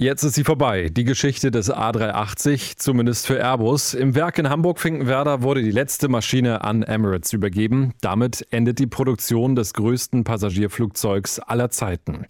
Jetzt ist sie vorbei, die Geschichte des A380, zumindest für Airbus. Im Werk in Hamburg-Finkenwerder wurde die letzte Maschine an Emirates übergeben. Damit endet die Produktion des größten Passagierflugzeugs aller Zeiten.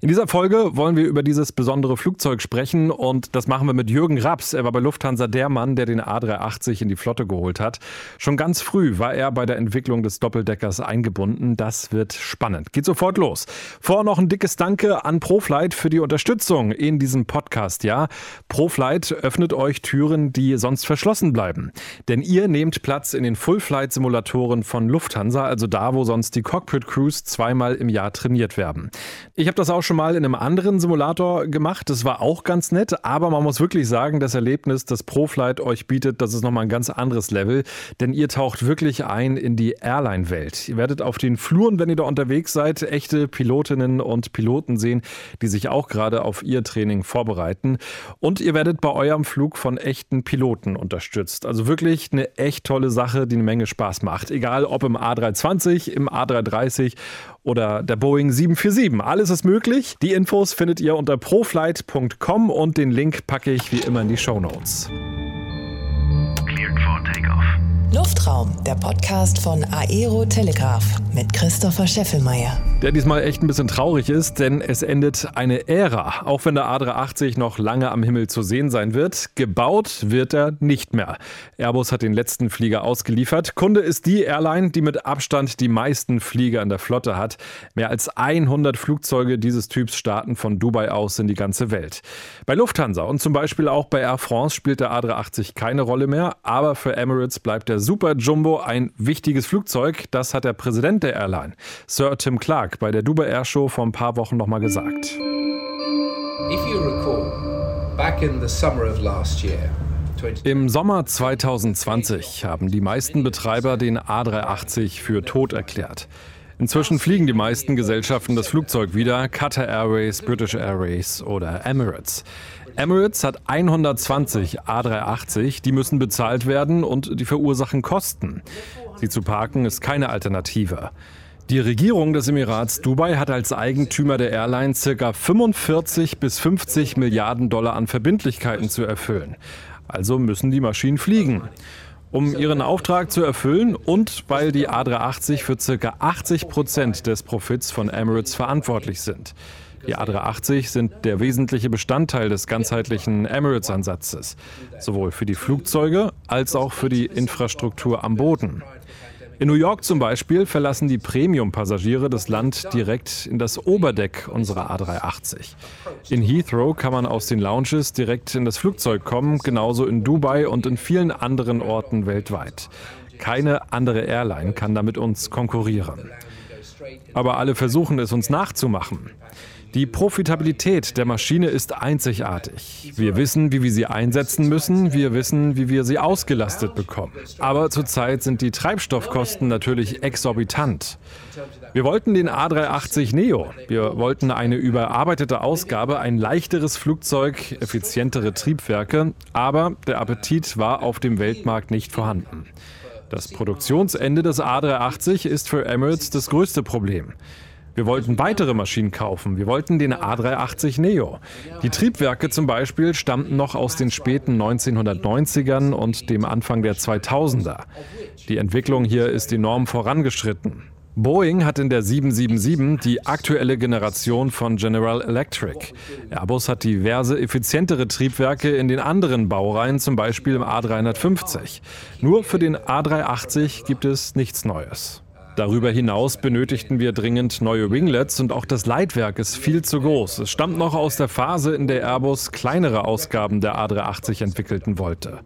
In dieser Folge wollen wir über dieses besondere Flugzeug sprechen und das machen wir mit Jürgen Raps. Er war bei Lufthansa der Mann, der den A380 in die Flotte geholt hat. Schon ganz früh war er bei der Entwicklung des Doppeldeckers eingebunden. Das wird spannend. Geht sofort los. Vor noch ein dickes Danke an ProFlight für die Unterstützung in diesem diesem Podcast, ja. ProFlight öffnet euch Türen, die sonst verschlossen bleiben. Denn ihr nehmt Platz in den Full-Flight-Simulatoren von Lufthansa, also da, wo sonst die Cockpit-Crews zweimal im Jahr trainiert werden. Ich habe das auch schon mal in einem anderen Simulator gemacht. Das war auch ganz nett, aber man muss wirklich sagen, das Erlebnis, das ProFlight euch bietet, das ist nochmal ein ganz anderes Level. Denn ihr taucht wirklich ein in die Airline-Welt. Ihr werdet auf den Fluren, wenn ihr da unterwegs seid, echte Pilotinnen und Piloten sehen, die sich auch gerade auf ihr Training Training vorbereiten. Und ihr werdet bei eurem Flug von echten Piloten unterstützt. Also wirklich eine echt tolle Sache, die eine Menge Spaß macht. Egal ob im A320, im A330 oder der Boeing 747. Alles ist möglich. Die Infos findet ihr unter proflight.com und den Link packe ich wie immer in die Show Notes. Luftraum, der Podcast von Aero Telegraph mit Christopher Scheffelmeier. Der diesmal echt ein bisschen traurig ist, denn es endet eine Ära. Auch wenn der A380 noch lange am Himmel zu sehen sein wird, gebaut wird er nicht mehr. Airbus hat den letzten Flieger ausgeliefert. Kunde ist die Airline, die mit Abstand die meisten Flieger in der Flotte hat. Mehr als 100 Flugzeuge dieses Typs starten von Dubai aus in die ganze Welt. Bei Lufthansa und zum Beispiel auch bei Air France spielt der A380 keine Rolle mehr, aber für Emirates bleibt er Super Jumbo ein wichtiges Flugzeug. Das hat der Präsident der Airline, Sir Tim Clark, bei der Dubai Air Show vor ein paar Wochen nochmal gesagt. Im Sommer 2020 haben die meisten Betreiber den A380 für tot erklärt. Inzwischen fliegen die meisten Gesellschaften das Flugzeug wieder, Qatar Airways, British Airways oder Emirates. Emirates hat 120 A380, die müssen bezahlt werden und die verursachen Kosten. Sie zu parken ist keine Alternative. Die Regierung des Emirats Dubai hat als Eigentümer der Airline ca. 45 bis 50 Milliarden Dollar an Verbindlichkeiten zu erfüllen. Also müssen die Maschinen fliegen. Um ihren Auftrag zu erfüllen und weil die A380 für ca. 80 Prozent des Profits von Emirates verantwortlich sind. Die A380 sind der wesentliche Bestandteil des ganzheitlichen Emirates-Ansatzes, sowohl für die Flugzeuge als auch für die Infrastruktur am Boden. In New York zum Beispiel verlassen die Premium-Passagiere das Land direkt in das Oberdeck unserer A380. In Heathrow kann man aus den Lounges direkt in das Flugzeug kommen, genauso in Dubai und in vielen anderen Orten weltweit. Keine andere Airline kann da mit uns konkurrieren. Aber alle versuchen es uns nachzumachen. Die Profitabilität der Maschine ist einzigartig. Wir wissen, wie wir sie einsetzen müssen, wir wissen, wie wir sie ausgelastet bekommen. Aber zurzeit sind die Treibstoffkosten natürlich exorbitant. Wir wollten den A380 Neo. Wir wollten eine überarbeitete Ausgabe, ein leichteres Flugzeug, effizientere Triebwerke, aber der Appetit war auf dem Weltmarkt nicht vorhanden. Das Produktionsende des A380 ist für Emirates das größte Problem. Wir wollten weitere Maschinen kaufen. Wir wollten den A380 Neo. Die Triebwerke zum Beispiel stammten noch aus den späten 1990ern und dem Anfang der 2000er. Die Entwicklung hier ist enorm vorangeschritten. Boeing hat in der 777 die aktuelle Generation von General Electric. Airbus hat diverse effizientere Triebwerke in den anderen Baureihen, zum Beispiel im A350. Nur für den A380 gibt es nichts Neues. Darüber hinaus benötigten wir dringend neue Winglets und auch das Leitwerk ist viel zu groß. Es stammt noch aus der Phase, in der Airbus kleinere Ausgaben der A380 entwickeln wollte.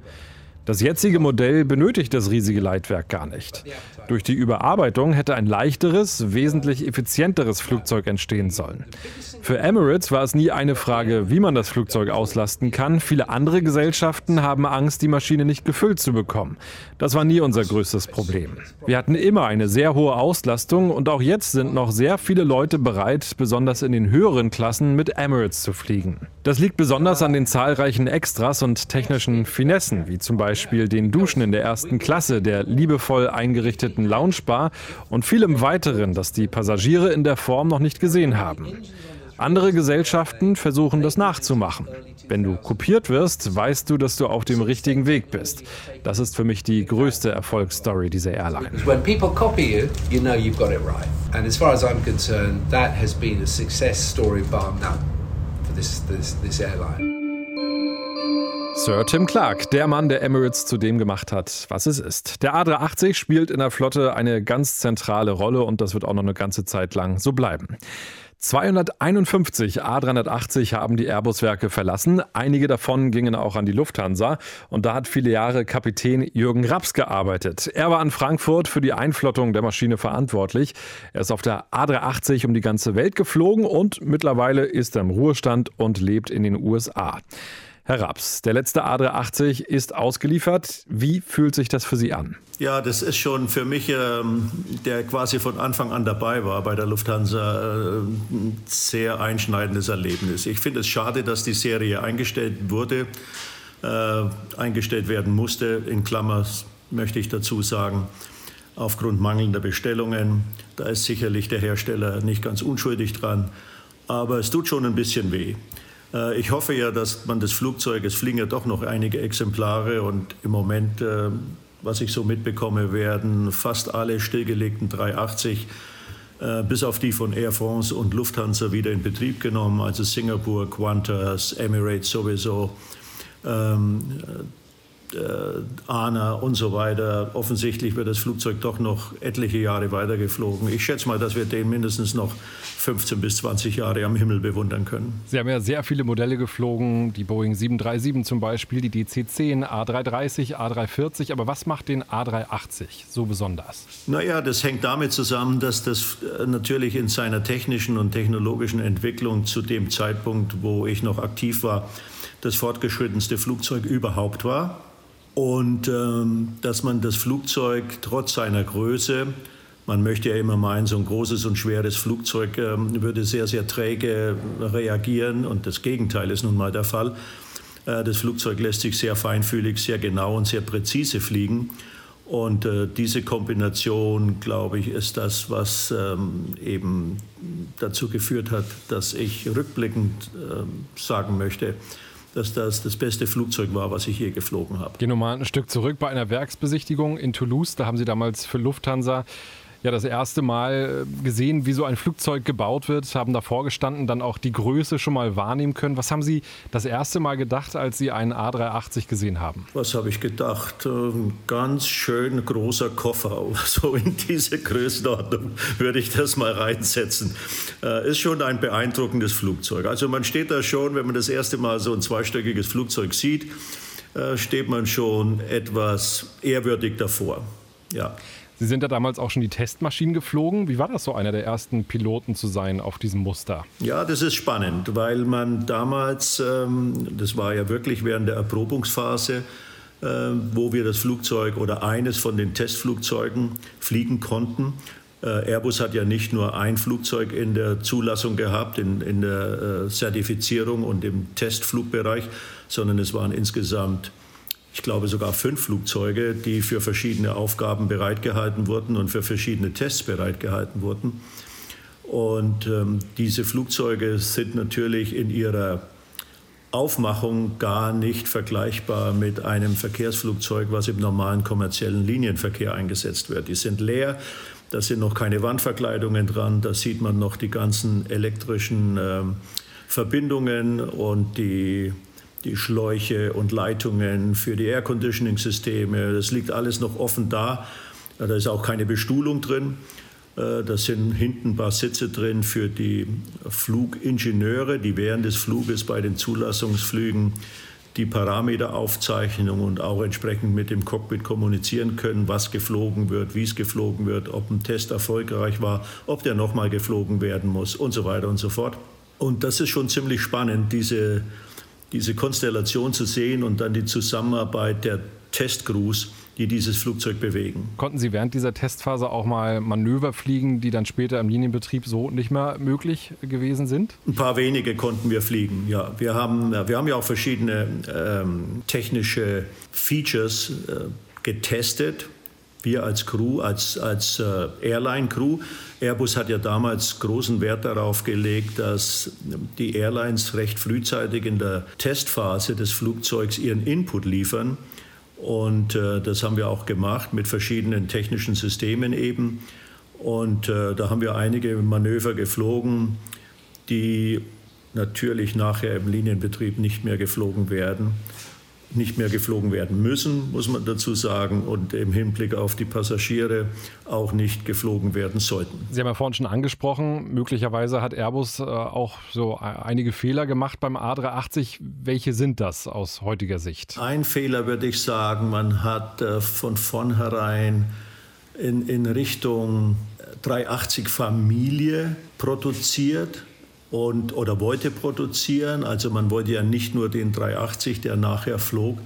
Das jetzige Modell benötigt das riesige Leitwerk gar nicht. Durch die Überarbeitung hätte ein leichteres, wesentlich effizienteres Flugzeug entstehen sollen. Für Emirates war es nie eine Frage, wie man das Flugzeug auslasten kann. Viele andere Gesellschaften haben Angst, die Maschine nicht gefüllt zu bekommen. Das war nie unser größtes Problem. Wir hatten immer eine sehr hohe Auslastung und auch jetzt sind noch sehr viele Leute bereit, besonders in den höheren Klassen mit Emirates zu fliegen. Das liegt besonders an den zahlreichen Extras und technischen Finessen, wie zum Beispiel den Duschen in der ersten Klasse, der liebevoll eingerichteten Loungebar und vielem weiteren, das die Passagiere in der Form noch nicht gesehen haben. Andere Gesellschaften versuchen das nachzumachen. Wenn du kopiert wirst, weißt du, dass du auf dem richtigen Weg bist. Das ist für mich die größte Erfolgsstory dieser Airline. When people copy you, you know you've got it right. And as far as I'm concerned, that has been a success story bar none for this, this, this airline. Sir Tim Clark, der Mann, der Emirates zu dem gemacht hat, was es ist. Der A380 spielt in der Flotte eine ganz zentrale Rolle und das wird auch noch eine ganze Zeit lang so bleiben. 251 A380 haben die Airbus-Werke verlassen. Einige davon gingen auch an die Lufthansa. Und da hat viele Jahre Kapitän Jürgen Raps gearbeitet. Er war in Frankfurt für die Einflottung der Maschine verantwortlich. Er ist auf der A380 um die ganze Welt geflogen und mittlerweile ist er im Ruhestand und lebt in den USA. Herr Raps, der letzte A380 ist ausgeliefert. Wie fühlt sich das für Sie an? Ja, das ist schon für mich, ähm, der quasi von Anfang an dabei war bei der Lufthansa, äh, ein sehr einschneidendes Erlebnis. Ich finde es schade, dass die Serie eingestellt wurde, äh, eingestellt werden musste. In Klammers möchte ich dazu sagen, aufgrund mangelnder Bestellungen. Da ist sicherlich der Hersteller nicht ganz unschuldig dran. Aber es tut schon ein bisschen weh. Äh, ich hoffe ja, dass man das Flugzeug, es fliegen ja doch noch einige Exemplare und im Moment, äh, was ich so mitbekomme, werden fast alle stillgelegten 380 äh, bis auf die von Air France und Lufthansa wieder in Betrieb genommen, also Singapur, Qantas, Emirates sowieso. Äh, ANA und so weiter. Offensichtlich wird das Flugzeug doch noch etliche Jahre weitergeflogen. Ich schätze mal, dass wir den mindestens noch 15 bis 20 Jahre am Himmel bewundern können. Sie haben ja sehr viele Modelle geflogen, die Boeing 737 zum Beispiel, die DC-10, A330, A340. Aber was macht den A380 so besonders? Naja, das hängt damit zusammen, dass das äh, natürlich in seiner technischen und technologischen Entwicklung zu dem Zeitpunkt, wo ich noch aktiv war, das fortgeschrittenste Flugzeug überhaupt war. Und ähm, dass man das Flugzeug trotz seiner Größe, man möchte ja immer meinen, so ein großes und schweres Flugzeug ähm, würde sehr, sehr träge reagieren. Und das Gegenteil ist nun mal der Fall. Äh, das Flugzeug lässt sich sehr feinfühlig, sehr genau und sehr präzise fliegen. Und äh, diese Kombination, glaube ich, ist das, was ähm, eben dazu geführt hat, dass ich rückblickend äh, sagen möchte, dass das das beste Flugzeug war, was ich je geflogen habe. Gehen wir mal ein Stück zurück bei einer Werksbesichtigung in Toulouse. Da haben Sie damals für Lufthansa ja das erste Mal äh, gesehen, wie so ein Flugzeug gebaut wird, haben davor gestanden, dann auch die Größe schon mal wahrnehmen können. Was haben Sie das erste Mal gedacht, als Sie einen A380 gesehen haben? Was habe ich gedacht? Ein ganz schön großer Koffer, so in diese Größenordnung würde ich das mal reinsetzen. Äh, ist schon ein beeindruckendes Flugzeug. Also man steht da schon, wenn man das erste Mal so ein zweistöckiges Flugzeug sieht, äh, steht man schon etwas ehrwürdig davor. Ja. Sie sind ja damals auch schon die Testmaschinen geflogen. Wie war das so, einer der ersten Piloten zu sein auf diesem Muster? Ja, das ist spannend, weil man damals, ähm, das war ja wirklich während der Erprobungsphase, äh, wo wir das Flugzeug oder eines von den Testflugzeugen fliegen konnten. Äh, Airbus hat ja nicht nur ein Flugzeug in der Zulassung gehabt, in, in der äh, Zertifizierung und im Testflugbereich, sondern es waren insgesamt ich glaube sogar fünf Flugzeuge, die für verschiedene Aufgaben bereitgehalten wurden und für verschiedene Tests bereitgehalten wurden. Und ähm, diese Flugzeuge sind natürlich in ihrer Aufmachung gar nicht vergleichbar mit einem Verkehrsflugzeug, was im normalen kommerziellen Linienverkehr eingesetzt wird. Die sind leer, da sind noch keine Wandverkleidungen dran, da sieht man noch die ganzen elektrischen äh, Verbindungen und die die Schläuche und Leitungen für die Air-Conditioning-Systeme. Das liegt alles noch offen da. Da ist auch keine Bestuhlung drin. Äh, da sind hinten ein paar Sitze drin für die Flugingenieure, die während des Fluges bei den Zulassungsflügen die Parameteraufzeichnung und auch entsprechend mit dem Cockpit kommunizieren können, was geflogen wird, wie es geflogen wird, ob ein Test erfolgreich war, ob der nochmal geflogen werden muss und so weiter und so fort. Und das ist schon ziemlich spannend, diese diese Konstellation zu sehen und dann die Zusammenarbeit der Testcrews, die dieses Flugzeug bewegen. Konnten Sie während dieser Testphase auch mal Manöver fliegen, die dann später im Linienbetrieb so nicht mehr möglich gewesen sind? Ein paar wenige konnten wir fliegen, ja. Wir haben, wir haben ja auch verschiedene ähm, technische Features äh, getestet wir als Crew, als, als äh, Airline-Crew. Airbus hat ja damals großen Wert darauf gelegt, dass die Airlines recht frühzeitig in der Testphase des Flugzeugs ihren Input liefern. Und äh, das haben wir auch gemacht mit verschiedenen technischen Systemen eben. Und äh, da haben wir einige Manöver geflogen, die natürlich nachher im Linienbetrieb nicht mehr geflogen werden nicht mehr geflogen werden müssen, muss man dazu sagen, und im Hinblick auf die Passagiere auch nicht geflogen werden sollten. Sie haben ja vorhin schon angesprochen, möglicherweise hat Airbus äh, auch so einige Fehler gemacht beim A380. Welche sind das aus heutiger Sicht? Ein Fehler würde ich sagen, man hat äh, von vornherein in, in Richtung 380 Familie produziert und, oder wollte produzieren. Also man wollte ja nicht nur den 380, der nachher flog,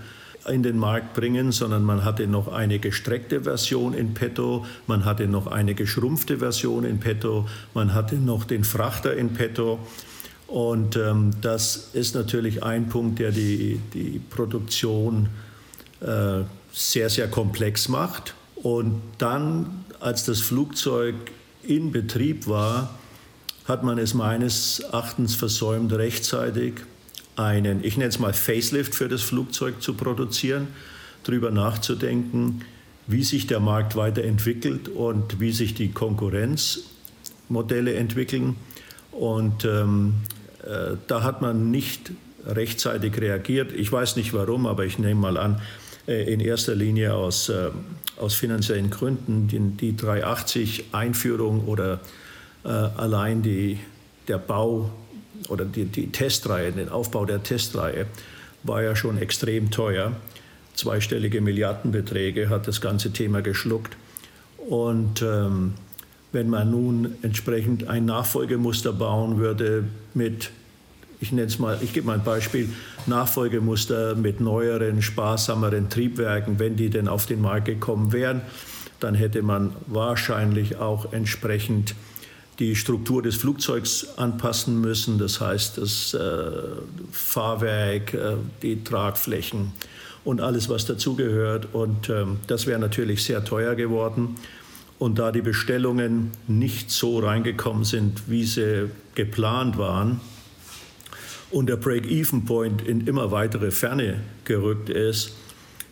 in den Markt bringen, sondern man hatte noch eine gestreckte Version in petto, man hatte noch eine geschrumpfte Version in petto, man hatte noch den Frachter in petto. Und ähm, das ist natürlich ein Punkt, der die, die Produktion äh, sehr, sehr komplex macht. Und dann, als das Flugzeug in Betrieb war, hat man es meines Erachtens versäumt, rechtzeitig einen, ich nenne es mal Facelift für das Flugzeug zu produzieren, darüber nachzudenken, wie sich der Markt weiterentwickelt und wie sich die Konkurrenzmodelle entwickeln. Und ähm, äh, da hat man nicht rechtzeitig reagiert. Ich weiß nicht warum, aber ich nehme mal an, äh, in erster Linie aus, äh, aus finanziellen Gründen. Die, die 380-Einführung oder allein die, der Bau oder die, die Testreihe, den Aufbau der Testreihe war ja schon extrem teuer. Zweistellige Milliardenbeträge hat das ganze Thema geschluckt. Und ähm, wenn man nun entsprechend ein Nachfolgemuster bauen würde mit, ich nenne es mal, ich gebe mal ein Beispiel, Nachfolgemuster mit neueren, sparsameren Triebwerken, wenn die denn auf den Markt gekommen wären, dann hätte man wahrscheinlich auch entsprechend die Struktur des Flugzeugs anpassen müssen, das heißt das äh, Fahrwerk, äh, die Tragflächen und alles, was dazugehört. Und ähm, das wäre natürlich sehr teuer geworden. Und da die Bestellungen nicht so reingekommen sind, wie sie geplant waren, und der Break-Even-Point in immer weitere Ferne gerückt ist,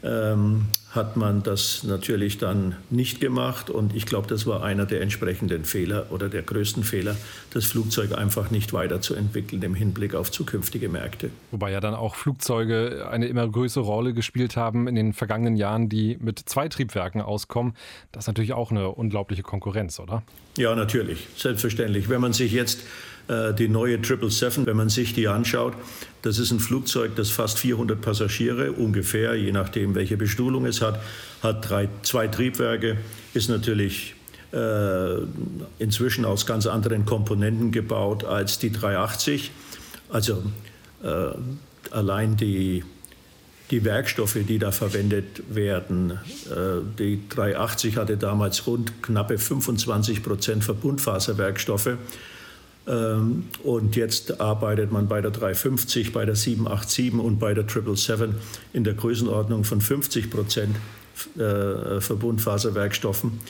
ähm, hat man das natürlich dann nicht gemacht. Und ich glaube, das war einer der entsprechenden Fehler oder der größten Fehler, das Flugzeug einfach nicht weiterzuentwickeln im Hinblick auf zukünftige Märkte. Wobei ja dann auch Flugzeuge eine immer größere Rolle gespielt haben in den vergangenen Jahren, die mit zwei Triebwerken auskommen. Das ist natürlich auch eine unglaubliche Konkurrenz, oder? Ja, natürlich, selbstverständlich. Wenn man sich jetzt äh, die neue 777, wenn man sich die anschaut, das ist ein Flugzeug, das fast 400 Passagiere ungefähr, je nachdem, welche Bestuhlung es hat, hat drei, zwei Triebwerke, ist natürlich äh, inzwischen aus ganz anderen Komponenten gebaut als die 380. Also äh, allein die, die Werkstoffe, die da verwendet werden. Äh, die 380 hatte damals rund knappe 25 Prozent Verbundfaserwerkstoffe. Ähm, und jetzt arbeitet man bei der 350, bei der 787 und bei der 777 in der Größenordnung von 50 Prozent äh, Verbundfaserwerkstoffen.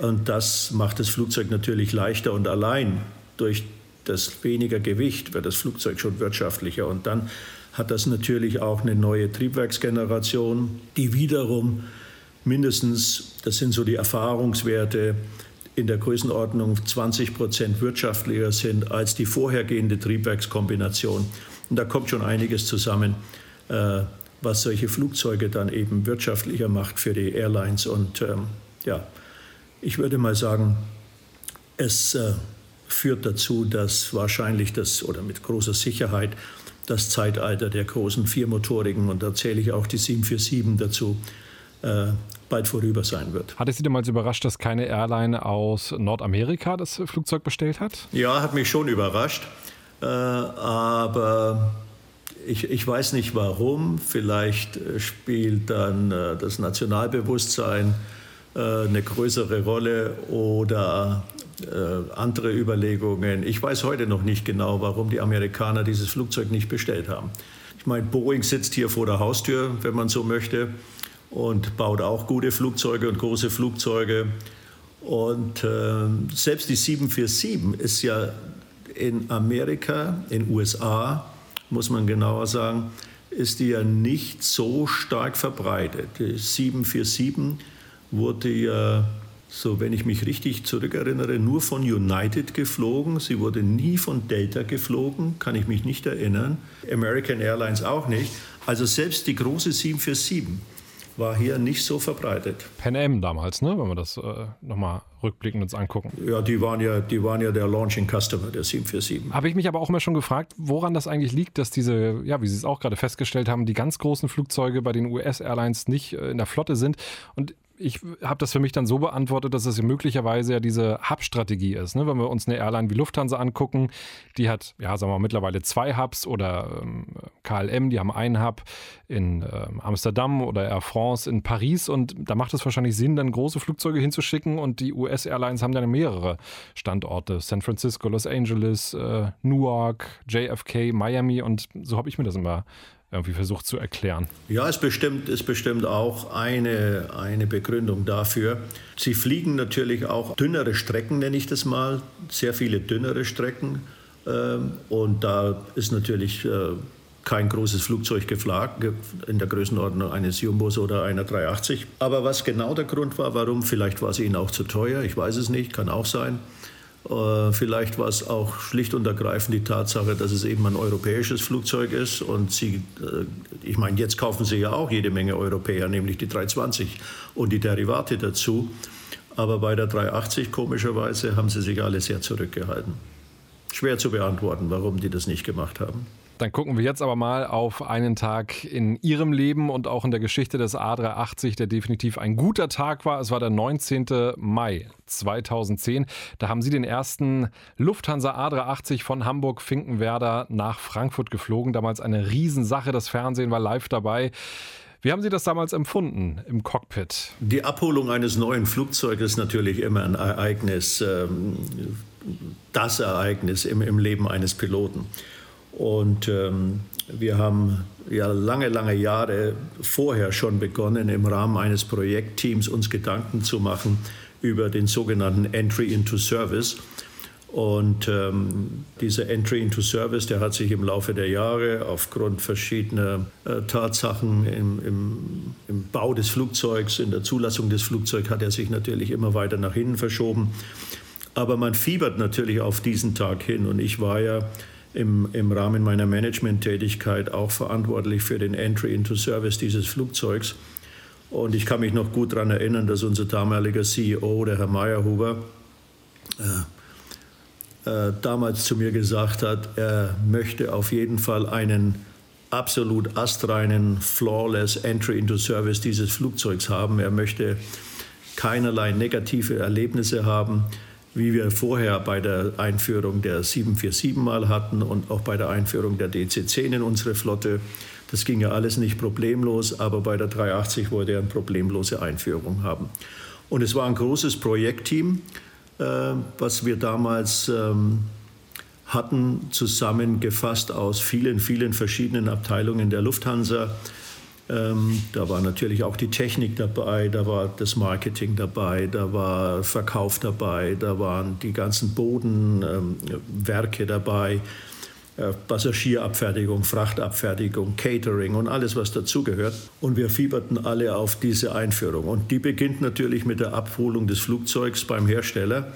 Und das macht das Flugzeug natürlich leichter und allein durch das weniger Gewicht wird das Flugzeug schon wirtschaftlicher. Und dann hat das natürlich auch eine neue Triebwerksgeneration, die wiederum mindestens, das sind so die Erfahrungswerte, in der Größenordnung 20 Prozent wirtschaftlicher sind als die vorhergehende Triebwerkskombination. Und da kommt schon einiges zusammen, äh, was solche Flugzeuge dann eben wirtschaftlicher macht für die Airlines. Und ähm, ja, ich würde mal sagen, es äh, führt dazu, dass wahrscheinlich das oder mit großer Sicherheit das Zeitalter der großen viermotorigen, und da zähle ich auch die 747 dazu, äh, bald vorüber sein wird. Hat es Sie damals überrascht, dass keine Airline aus Nordamerika das Flugzeug bestellt hat? Ja, hat mich schon überrascht. Äh, aber ich, ich, weiß nicht warum. Vielleicht äh, spielt dann äh, das Nationalbewusstsein äh, eine größere Rolle oder andere Überlegungen. Ich weiß heute noch nicht genau, warum die Amerikaner dieses Flugzeug nicht bestellt haben. Ich meine, Boeing sitzt hier vor der Haustür, wenn man so möchte. Und baut auch gute Flugzeuge und große Flugzeuge. Und äh, selbst die 747 ist ja in Amerika, in USA, muss man genauer sagen, ist die ja nicht so stark verbreitet. Die 747 wurde ja, so wenn ich mich richtig zurückerinnere, nur von United geflogen. Sie wurde nie von Delta geflogen, kann ich mich nicht erinnern. American Airlines auch nicht. Also selbst die große 747 war hier nicht so verbreitet. Pan Am damals, ne? wenn wir das äh, nochmal rückblickend uns angucken. Ja, die waren ja, die waren ja der Launching Customer der 747. Habe ich mich aber auch immer schon gefragt, woran das eigentlich liegt, dass diese, ja, wie Sie es auch gerade festgestellt haben, die ganz großen Flugzeuge bei den US-Airlines nicht äh, in der Flotte sind. Und ich habe das für mich dann so beantwortet, dass es möglicherweise ja diese Hub-Strategie ist. Ne? Wenn wir uns eine Airline wie Lufthansa angucken, die hat, ja, sagen wir mal, mittlerweile zwei Hubs oder ähm, KLM, die haben einen Hub in ähm, Amsterdam oder Air France in Paris und da macht es wahrscheinlich Sinn, dann große Flugzeuge hinzuschicken und die US-Airlines haben dann mehrere Standorte. San Francisco, Los Angeles, äh, Newark, JFK, Miami und so habe ich mir das immer irgendwie versucht zu erklären. Ja, es bestimmt, ist bestimmt auch eine, eine Begründung dafür. Sie fliegen natürlich auch dünnere Strecken, nenne ich das mal, sehr viele dünnere Strecken. Ähm, und da ist natürlich äh, kein großes Flugzeug geflagt, in der Größenordnung eines Jumbos oder einer 380. Aber was genau der Grund war, warum, vielleicht war es ihnen auch zu teuer, ich weiß es nicht, kann auch sein. Äh, vielleicht war es auch schlicht und ergreifend die Tatsache, dass es eben ein europäisches Flugzeug ist. Und Sie, äh, ich meine, jetzt kaufen Sie ja auch jede Menge Europäer, nämlich die 320 und die Derivate dazu. Aber bei der 380 komischerweise haben sie sich alle sehr zurückgehalten. Schwer zu beantworten, warum die das nicht gemacht haben. Dann gucken wir jetzt aber mal auf einen Tag in Ihrem Leben und auch in der Geschichte des A380, der definitiv ein guter Tag war. Es war der 19. Mai 2010. Da haben Sie den ersten Lufthansa A380 von Hamburg-Finkenwerder nach Frankfurt geflogen. Damals eine Riesensache. Das Fernsehen war live dabei. Wie haben Sie das damals empfunden im Cockpit? Die Abholung eines neuen Flugzeuges ist natürlich immer ein Ereignis, ähm, das Ereignis im, im Leben eines Piloten. Und ähm, wir haben ja lange, lange Jahre vorher schon begonnen, im Rahmen eines Projektteams uns Gedanken zu machen über den sogenannten Entry into Service. Und ähm, dieser Entry into Service, der hat sich im Laufe der Jahre aufgrund verschiedener äh, Tatsachen im, im, im, Bau des Flugzeugs, in der Zulassung des Flugzeugs, hat er sich natürlich immer weiter nach hinten verschoben. Aber man fiebert natürlich auf diesen Tag hin. Und ich war ja im, im Rahmen meiner Management-Tätigkeit auch verantwortlich für den Entry into Service dieses Flugzeugs. Und ich kann mich noch gut daran erinnern, dass unser damaliger CEO, der Herr Meyerhuber, äh, äh, damals zu mir gesagt hat, er möchte auf jeden Fall einen absolut astreinen, flawless Entry into Service dieses Flugzeugs haben. Er möchte keinerlei negative Erlebnisse haben wie wir vorher bei der Einführung der 747 mal hatten und auch bei der Einführung der DC-10 in unsere Flotte. Das ging ja alles nicht problemlos, aber bei der 380 wollte er eine problemlose Einführung haben. Und es war ein großes Projektteam, äh, was wir damals ähm, hatten, zusammengefasst aus vielen, vielen verschiedenen Abteilungen der Lufthansa ähm, da war natürlich auch die Technik dabei, da war das Marketing dabei, da war Verkauf dabei, da waren die ganzen Bodenwerke ähm, dabei, äh, Passagierabfertigung, Frachtabfertigung, Catering und alles, was dazugehört. Und wir fieberten alle auf diese Einführung. Und die beginnt natürlich mit der Abholung des Flugzeugs beim Hersteller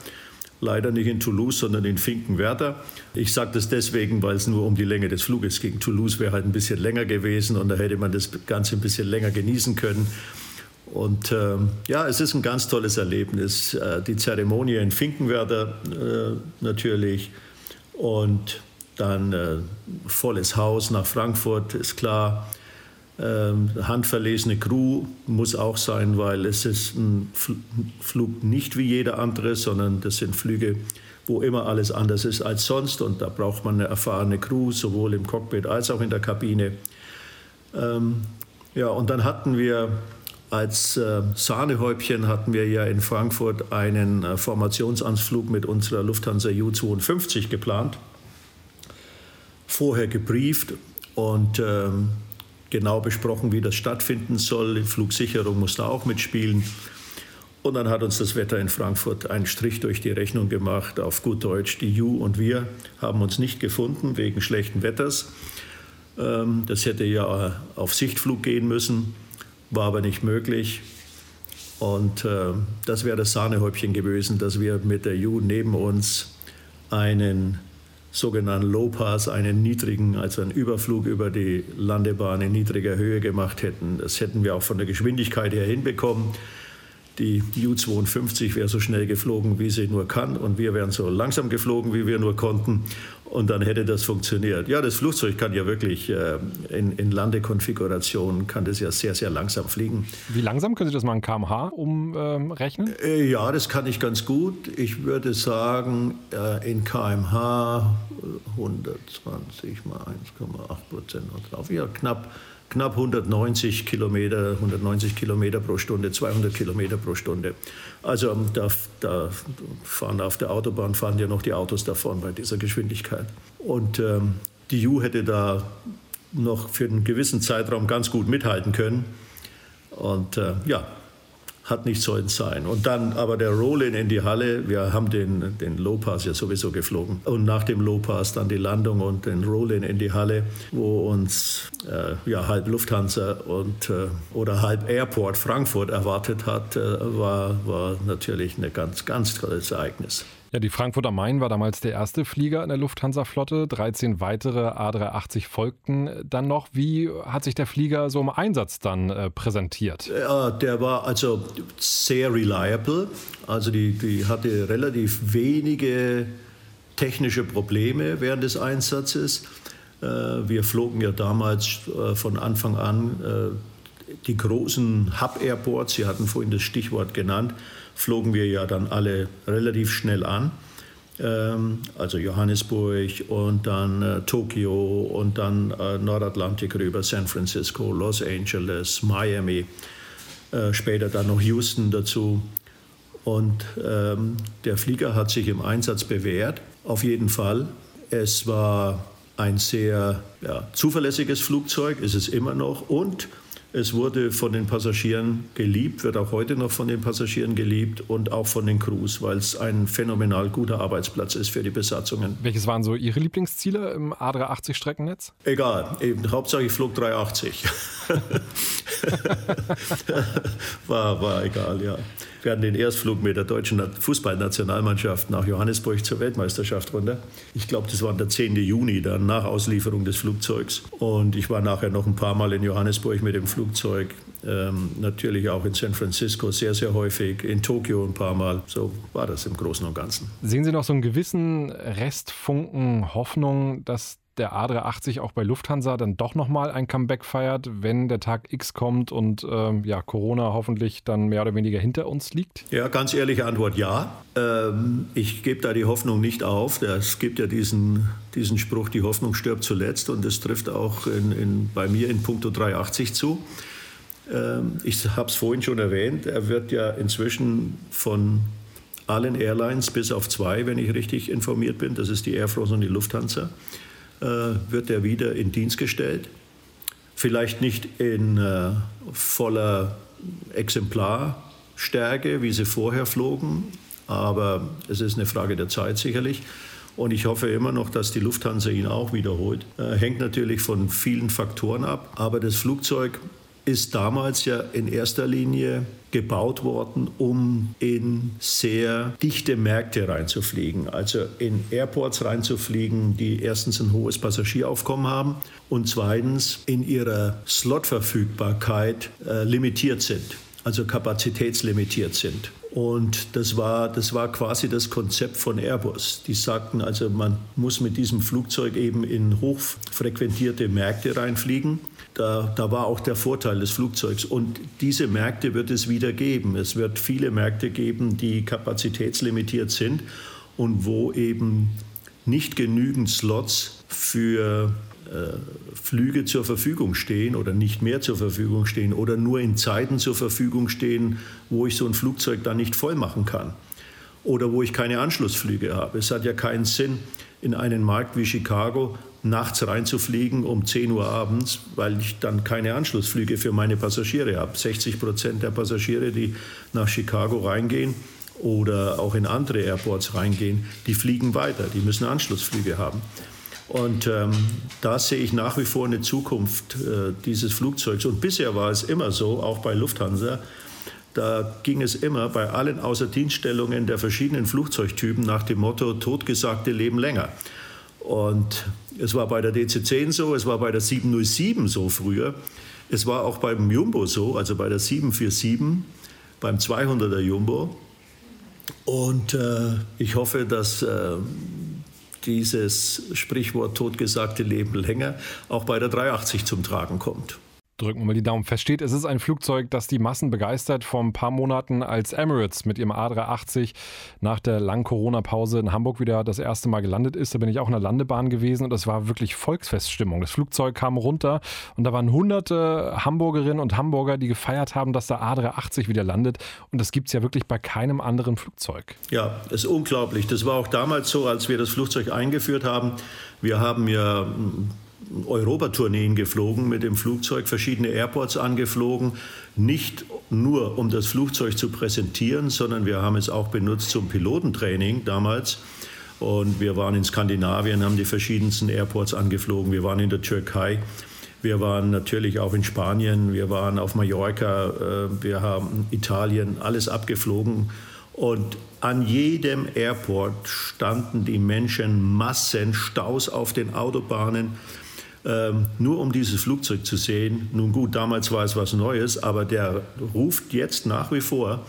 leider nicht in Toulouse, sondern in Finkenwerder. Ich sage das deswegen, weil es nur um die Länge des Fluges ging. Toulouse wäre halt ein bisschen länger gewesen und da hätte man das Ganze ein bisschen länger genießen können. Und äh, ja, es ist ein ganz tolles Erlebnis. Äh, die Zeremonie in Finkenwerder äh, natürlich und dann äh, volles Haus nach Frankfurt, ist klar. Ähm, handverlesene Crew muss auch sein, weil es ist ein Flug nicht wie jeder andere, sondern das sind Flüge, wo immer alles anders ist als sonst und da braucht man eine erfahrene Crew, sowohl im Cockpit als auch in der Kabine. Ähm, ja, und dann hatten wir als äh, Sahnehäubchen hatten wir ja in Frankfurt einen äh, Formationsanflug mit unserer Lufthansa U-52 geplant, vorher gebrieft und ähm, genau besprochen, wie das stattfinden soll. Die Flugsicherung musste auch mitspielen. Und dann hat uns das Wetter in Frankfurt einen Strich durch die Rechnung gemacht. Auf gut Deutsch, die Ju und wir haben uns nicht gefunden wegen schlechten Wetters. Ähm, das hätte ja auf Sichtflug gehen müssen, war aber nicht möglich. Und äh, das wäre das Sahnehäubchen gewesen, dass wir mit der Ju neben uns einen sogenannten Low Pass, einen niedrigen, also einen Überflug über die Landebahn in niedriger Höhe gemacht hätten. Das hätten wir auch von der Geschwindigkeit her hinbekommen. Die U-52 wäre so schnell geflogen, wie sie nur kann, und wir wären so langsam geflogen, wie wir nur konnten. Und dann hätte das funktioniert. Ja, das Flugzeug kann ja wirklich äh, in, in Landekonfiguration kann das ja sehr, sehr langsam fliegen. Wie langsam können Sie das mal in kmh umrechnen? Äh, ja, das kann ich ganz gut. Ich würde sagen, äh, in kmh 120 mal 1,8 Prozent drauf. Ja, knapp knapp 190 Kilometer, 190 Kilometer pro Stunde, 200 Kilometer pro Stunde. Also ähm, da, da, fahren auf der Autobahn fahren ja noch die Autos davon bei dieser Geschwindigkeit. Und ähm, die U hätte da noch für einen gewissen Zeitraum ganz gut mithalten können. Und äh, ja, hat nicht sollen sein. Und dann aber der Roll-in in die Halle, wir haben den, den Low-Pass ja sowieso geflogen. Und nach dem Low-Pass dann die Landung und den Roll-in in die Halle, wo uns äh, ja, halb Lufthansa und, äh, oder halb Airport Frankfurt erwartet hat, äh, war, war natürlich ein ganz, ganz tolles Ereignis. Ja, die Frankfurt am Main war damals der erste Flieger in der Lufthansa-Flotte. 13 weitere A380 folgten dann noch. Wie hat sich der Flieger so im Einsatz dann äh, präsentiert? Ja, der war also sehr reliable. Also die, die hatte relativ wenige technische Probleme während des Einsatzes. Äh, wir flogen ja damals äh, von Anfang an äh, die großen Hub-Airports, Sie hatten vorhin das Stichwort genannt, flogen wir ja dann alle relativ schnell an. Ähm, also Johannesburg und dann äh, Tokio und dann äh, Nordatlantik rüber, San Francisco, Los Angeles, Miami, äh, später dann noch Houston dazu. Und ähm, der Flieger hat sich im Einsatz bewährt, auf jeden Fall. Es war ein sehr ja, zuverlässiges Flugzeug, ist es immer noch. Und es wurde von den Passagieren geliebt, wird auch heute noch von den Passagieren geliebt und auch von den Crews, weil es ein phänomenal guter Arbeitsplatz ist für die Besatzungen. Welches waren so Ihre Lieblingsziele im A380-Streckennetz? Egal, eben, Hauptsache ich flog 380. war, war egal, ja. Wir hatten den Erstflug mit der deutschen Fußballnationalmannschaft nach Johannesburg zur Weltmeisterschaft runter. Ich glaube, das war der 10. Juni, dann nach Auslieferung des Flugzeugs. Und ich war nachher noch ein paar Mal in Johannesburg mit dem Flugzeug. Ähm, natürlich auch in San Francisco sehr, sehr häufig, in Tokio ein paar Mal. So war das im Großen und Ganzen. Sehen Sie noch so einen gewissen Restfunken Hoffnung, dass der A380 auch bei Lufthansa dann doch nochmal ein Comeback feiert, wenn der Tag X kommt und ähm, ja, Corona hoffentlich dann mehr oder weniger hinter uns liegt? Ja, ganz ehrliche Antwort ja. Ähm, ich gebe da die Hoffnung nicht auf. Es gibt ja diesen, diesen Spruch, die Hoffnung stirbt zuletzt und das trifft auch in, in, bei mir in puncto 380 zu. Ähm, ich habe es vorhin schon erwähnt, er wird ja inzwischen von allen Airlines bis auf zwei, wenn ich richtig informiert bin, das ist die Air France und die Lufthansa, wird er wieder in Dienst gestellt. Vielleicht nicht in äh, voller Exemplarstärke, wie sie vorher flogen, aber es ist eine Frage der Zeit sicherlich. Und ich hoffe immer noch, dass die Lufthansa ihn auch wiederholt. Äh, hängt natürlich von vielen Faktoren ab, aber das Flugzeug ist damals ja in erster Linie gebaut worden, um in sehr dichte Märkte reinzufliegen. Also in Airports reinzufliegen, die erstens ein hohes Passagieraufkommen haben und zweitens in ihrer Slotverfügbarkeit äh, limitiert sind, also kapazitätslimitiert sind. Und das war, das war quasi das Konzept von Airbus. Die sagten also, man muss mit diesem Flugzeug eben in hochfrequentierte Märkte reinfliegen. Da, da war auch der Vorteil des Flugzeugs. Und diese Märkte wird es wieder geben. Es wird viele Märkte geben, die kapazitätslimitiert sind und wo eben nicht genügend Slots für Flüge zur Verfügung stehen oder nicht mehr zur Verfügung stehen oder nur in Zeiten zur Verfügung stehen, wo ich so ein Flugzeug dann nicht voll machen kann oder wo ich keine Anschlussflüge habe. Es hat ja keinen Sinn, in einen Markt wie Chicago nachts reinzufliegen um 10 Uhr abends, weil ich dann keine Anschlussflüge für meine Passagiere habe. 60 Prozent der Passagiere, die nach Chicago reingehen oder auch in andere Airports reingehen, die fliegen weiter, die müssen Anschlussflüge haben. Und ähm, da sehe ich nach wie vor eine Zukunft äh, dieses Flugzeugs. Und bisher war es immer so, auch bei Lufthansa, da ging es immer bei allen Außerdienststellungen der verschiedenen Flugzeugtypen nach dem Motto, totgesagte leben länger. Und es war bei der DC-10 so, es war bei der 707 so früher, es war auch beim Jumbo so, also bei der 747, beim 200er Jumbo. Und äh, ich hoffe, dass äh, dieses Sprichwort totgesagte Leben länger auch bei der 380 zum Tragen kommt drücken wir mal die Daumen. Versteht, es ist ein Flugzeug, das die Massen begeistert. Vor ein paar Monaten, als Emirates mit ihrem A380 nach der langen Corona-Pause in Hamburg wieder das erste Mal gelandet ist, da bin ich auch in der Landebahn gewesen und das war wirklich Volksfeststimmung. Das Flugzeug kam runter und da waren hunderte Hamburgerinnen und Hamburger, die gefeiert haben, dass der A380 wieder landet. Und das gibt es ja wirklich bei keinem anderen Flugzeug. Ja, ist unglaublich. Das war auch damals so, als wir das Flugzeug eingeführt haben. Wir haben ja Europatourneen geflogen mit dem Flugzeug, verschiedene Airports angeflogen, nicht nur um das Flugzeug zu präsentieren, sondern wir haben es auch benutzt zum Pilotentraining damals. Und wir waren in Skandinavien, haben die verschiedensten Airports angeflogen. Wir waren in der Türkei. Wir waren natürlich auch in Spanien. Wir waren auf Mallorca. Äh, wir haben Italien, alles abgeflogen. Und an jedem Airport standen die Menschen Massen, Staus auf den Autobahnen ähm, nur um dieses Flugzeug zu sehen. Nun gut, damals war es was Neues, aber der ruft jetzt nach wie vor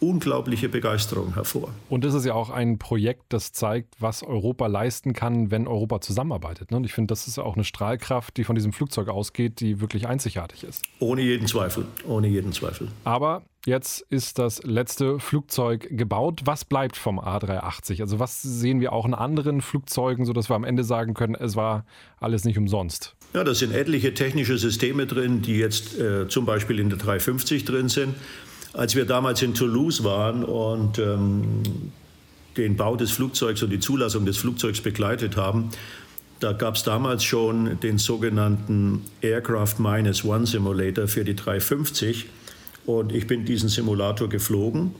unglaubliche Begeisterung hervor. Und das ist ja auch ein Projekt, das zeigt, was Europa leisten kann, wenn Europa zusammenarbeitet. Ne? Und ich finde, das ist auch eine Strahlkraft, die von diesem Flugzeug ausgeht, die wirklich einzigartig ist. Ohne jeden Zweifel, ohne jeden Zweifel. Aber Jetzt ist das letzte Flugzeug gebaut. Was bleibt vom A380? Also was sehen wir auch in anderen Flugzeugen, sodass wir am Ende sagen können, es war alles nicht umsonst? Ja, da sind etliche technische Systeme drin, die jetzt äh, zum Beispiel in der 350 drin sind. Als wir damals in Toulouse waren und ähm, den Bau des Flugzeugs und die Zulassung des Flugzeugs begleitet haben, da gab es damals schon den sogenannten Aircraft Minus One Simulator für die 350. Und ich bin diesen Simulator geflogen.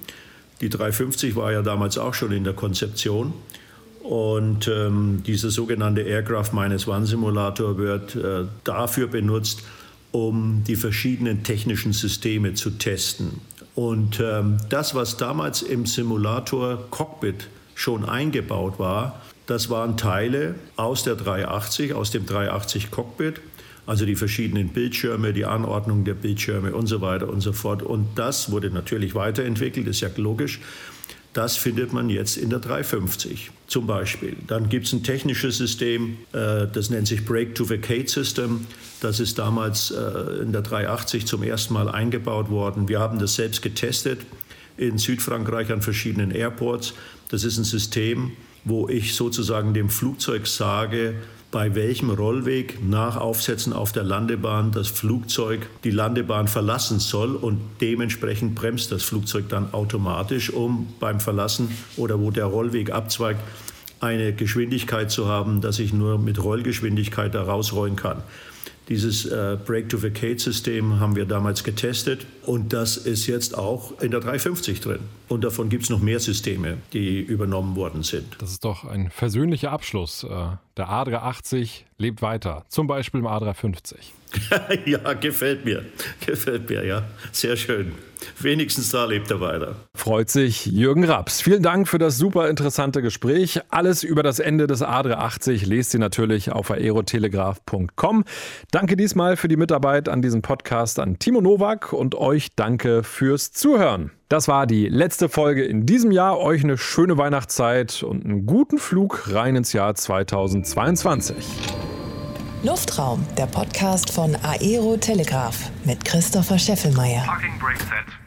Die 350 war ja damals auch schon in der Konzeption. Und ähm, dieser sogenannte Aircraft Minus One Simulator wird äh, dafür benutzt, um die verschiedenen technischen Systeme zu testen. Und ähm, das, was damals im Simulator Cockpit schon eingebaut war, das waren Teile aus der 380, aus dem 380 Cockpit, also die verschiedenen Bildschirme, die Anordnung der Bildschirme und so weiter und so fort. Und das wurde natürlich weiterentwickelt, ist ja logisch. Das findet man jetzt in der 350 zum Beispiel. Dann gibt es ein technisches System, äh, das nennt sich Break-to-Vacate System. Das ist damals äh, in der 380 zum ersten Mal eingebaut worden. Wir haben das selbst getestet in Südfrankreich an verschiedenen Airports. Das ist ein System, wo ich sozusagen dem Flugzeug sage, bei welchem Rollweg nach Aufsetzen auf der Landebahn das Flugzeug die Landebahn verlassen soll und dementsprechend bremst das Flugzeug dann automatisch, um beim Verlassen oder wo der Rollweg abzweigt, eine Geschwindigkeit zu haben, dass ich nur mit Rollgeschwindigkeit da rausrollen kann. Dieses äh, Break-to-Vacate-System haben wir damals getestet und das ist jetzt auch in der 350 drin. Und davon gibt es noch mehr Systeme, die übernommen worden sind. Das ist doch ein versöhnlicher Abschluss. Äh, der A380 lebt weiter, zum Beispiel im A350. ja, gefällt mir. Gefällt mir, ja. Sehr schön. Wenigstens da lebt er weiter. Freut sich Jürgen Raps. Vielen Dank für das super interessante Gespräch. Alles über das Ende des A380 lest ihr natürlich auf aerotelegraph.com. Danke diesmal für die Mitarbeit an diesem Podcast an Timo Nowak und euch danke fürs Zuhören. Das war die letzte Folge in diesem Jahr. Euch eine schöne Weihnachtszeit und einen guten Flug rein ins Jahr 2022. Luftraum, der Podcast von Aero Telegraph mit Christopher Scheffelmeier. Parking brake set.